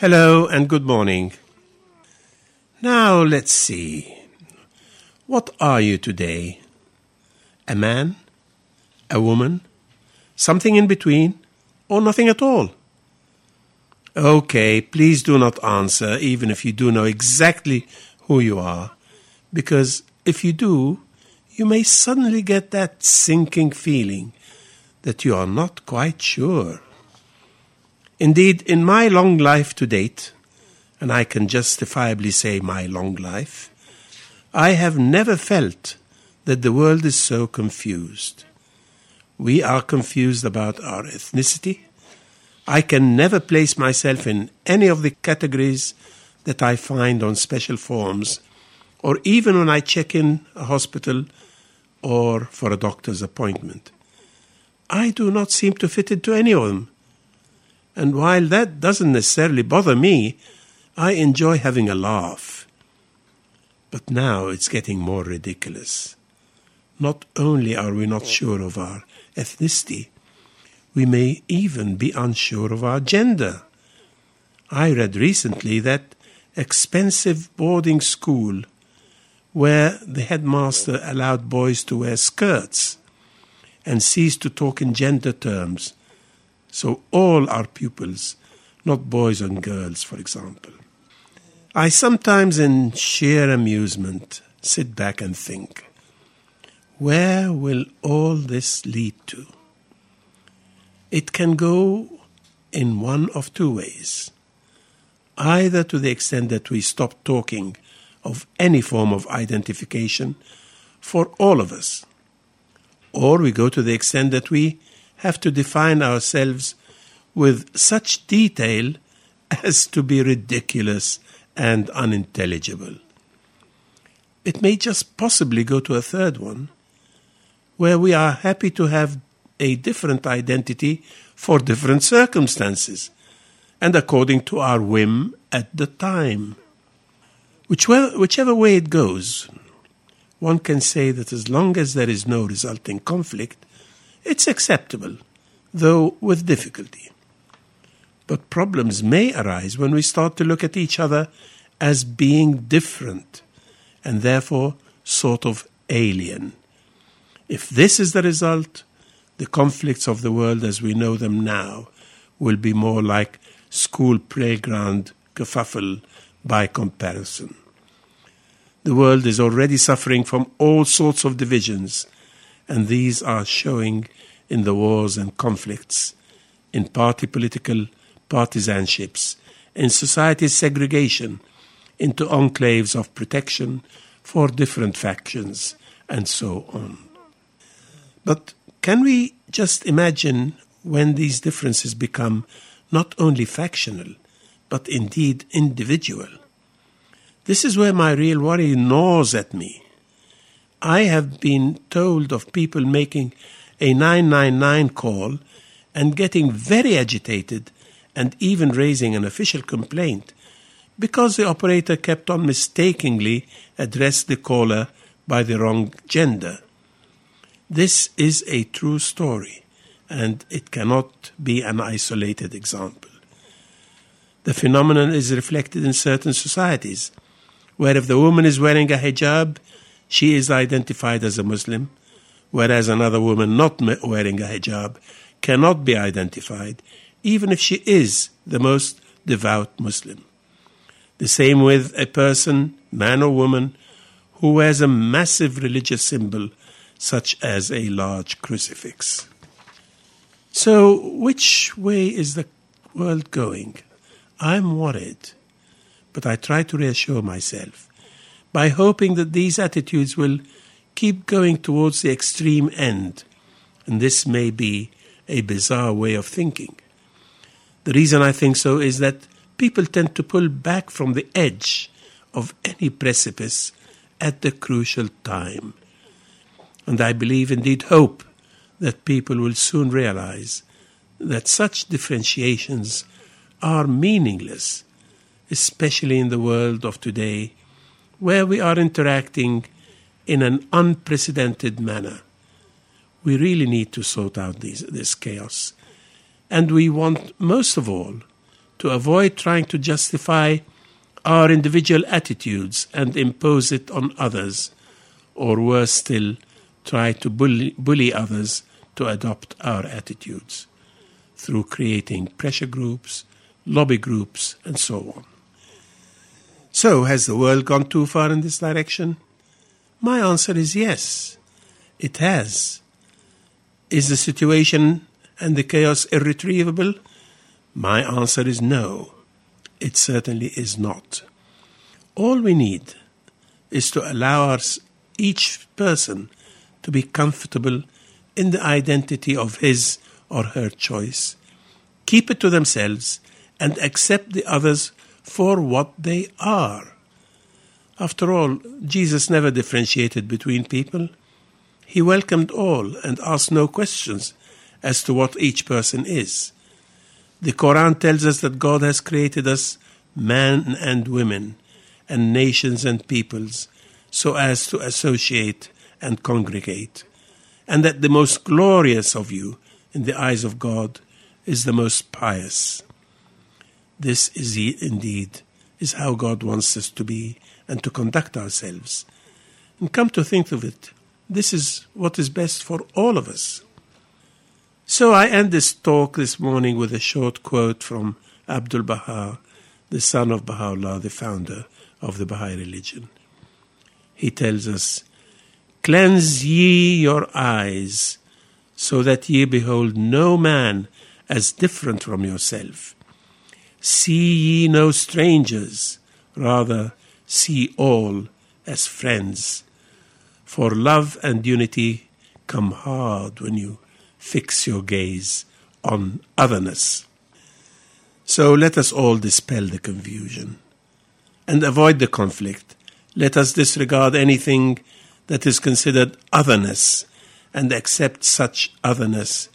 Hello and good morning. Now let's see. What are you today? A man? A woman? Something in between? Or nothing at all? Okay, please do not answer, even if you do know exactly who you are, because if you do, you may suddenly get that sinking feeling that you are not quite sure. Indeed, in my long life to date, and I can justifiably say my long life, I have never felt that the world is so confused. We are confused about our ethnicity. I can never place myself in any of the categories that I find on special forms, or even when I check in a hospital or for a doctor's appointment. I do not seem to fit into any of them. And while that doesn't necessarily bother me, I enjoy having a laugh. But now it's getting more ridiculous. Not only are we not sure of our ethnicity, we may even be unsure of our gender. I read recently that expensive boarding school where the headmaster allowed boys to wear skirts and ceased to talk in gender terms so all our pupils, not boys and girls, for example. I sometimes, in sheer amusement, sit back and think where will all this lead to? It can go in one of two ways. Either to the extent that we stop talking of any form of identification for all of us, or we go to the extent that we have to define ourselves with such detail as to be ridiculous and unintelligible. It may just possibly go to a third one, where we are happy to have a different identity for different circumstances and according to our whim at the time. Whichever, whichever way it goes, one can say that as long as there is no resulting conflict, it's acceptable, though with difficulty. But problems may arise when we start to look at each other as being different and therefore sort of alien. If this is the result, the conflicts of the world as we know them now will be more like school playground kerfuffle by comparison. The world is already suffering from all sorts of divisions, and these are showing in the wars and conflicts, in party political partisanships, in society's segregation into enclaves of protection for different factions, and so on. But can we just imagine when these differences become not only factional, but indeed individual? This is where my real worry gnaws at me. I have been told of people making a 999 call and getting very agitated and even raising an official complaint because the operator kept on mistakenly addressed the caller by the wrong gender. This is a true story and it cannot be an isolated example. The phenomenon is reflected in certain societies, where if the woman is wearing a hijab, she is identified as a Muslim, whereas another woman not wearing a hijab cannot be identified, even if she is the most devout Muslim. The same with a person, man or woman, who wears a massive religious symbol such as a large crucifix. So, which way is the world going? I'm worried, but I try to reassure myself by hoping that these attitudes will keep going towards the extreme end, and this may be a bizarre way of thinking. The reason I think so is that people tend to pull back from the edge of any precipice at the crucial time. And I believe, indeed, hope that people will soon realize that such differentiations are meaningless, especially in the world of today, where we are interacting in an unprecedented manner. We really need to sort out these, this chaos. And we want, most of all, to avoid trying to justify our individual attitudes and impose it on others, or worse still, try to bully, bully others to adopt our attitudes through creating pressure groups, lobby groups, and so on. So, has the world gone too far in this direction? My answer is yes, it has. Is the situation and the chaos irretrievable? My answer is no, it certainly is not. All we need is to allow us, each person to be comfortable in the identity of his or her choice, keep it to themselves, and accept the others for what they are. After all, Jesus never differentiated between people. He welcomed all and asked no questions as to what each person is. The Quran tells us that God has created us, men and women, and nations and peoples, so as to associate and congregate, and that the most glorious of you in the eyes of God is the most pious. This is indeed is how God wants us to be and to conduct ourselves. And come to think of it, this is what is best for all of us. So I end this talk this morning with a short quote from Abdul Baha, the son of Baha'u'llah, the founder of the Baha'i religion. He tells us, Cleanse ye your eyes, so that ye behold no man as different from yourself. See ye no strangers, rather see all as friends. For love and unity come hard when you fix your gaze on otherness. So let us all dispel the confusion and avoid the conflict. Let us disregard anything that is considered otherness and accept such otherness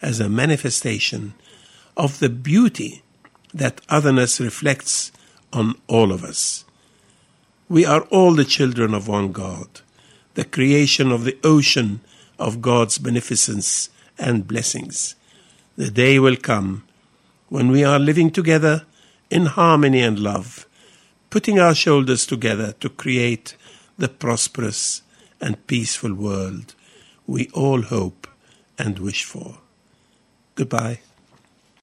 as a manifestation of the beauty that otherness reflects on all of us. We are all the children of one God, the creation of the ocean of God's beneficence and blessings. The day will come when we are living together in harmony and love putting our shoulders together to create the prosperous and peaceful world we all hope and wish for. Goodbye.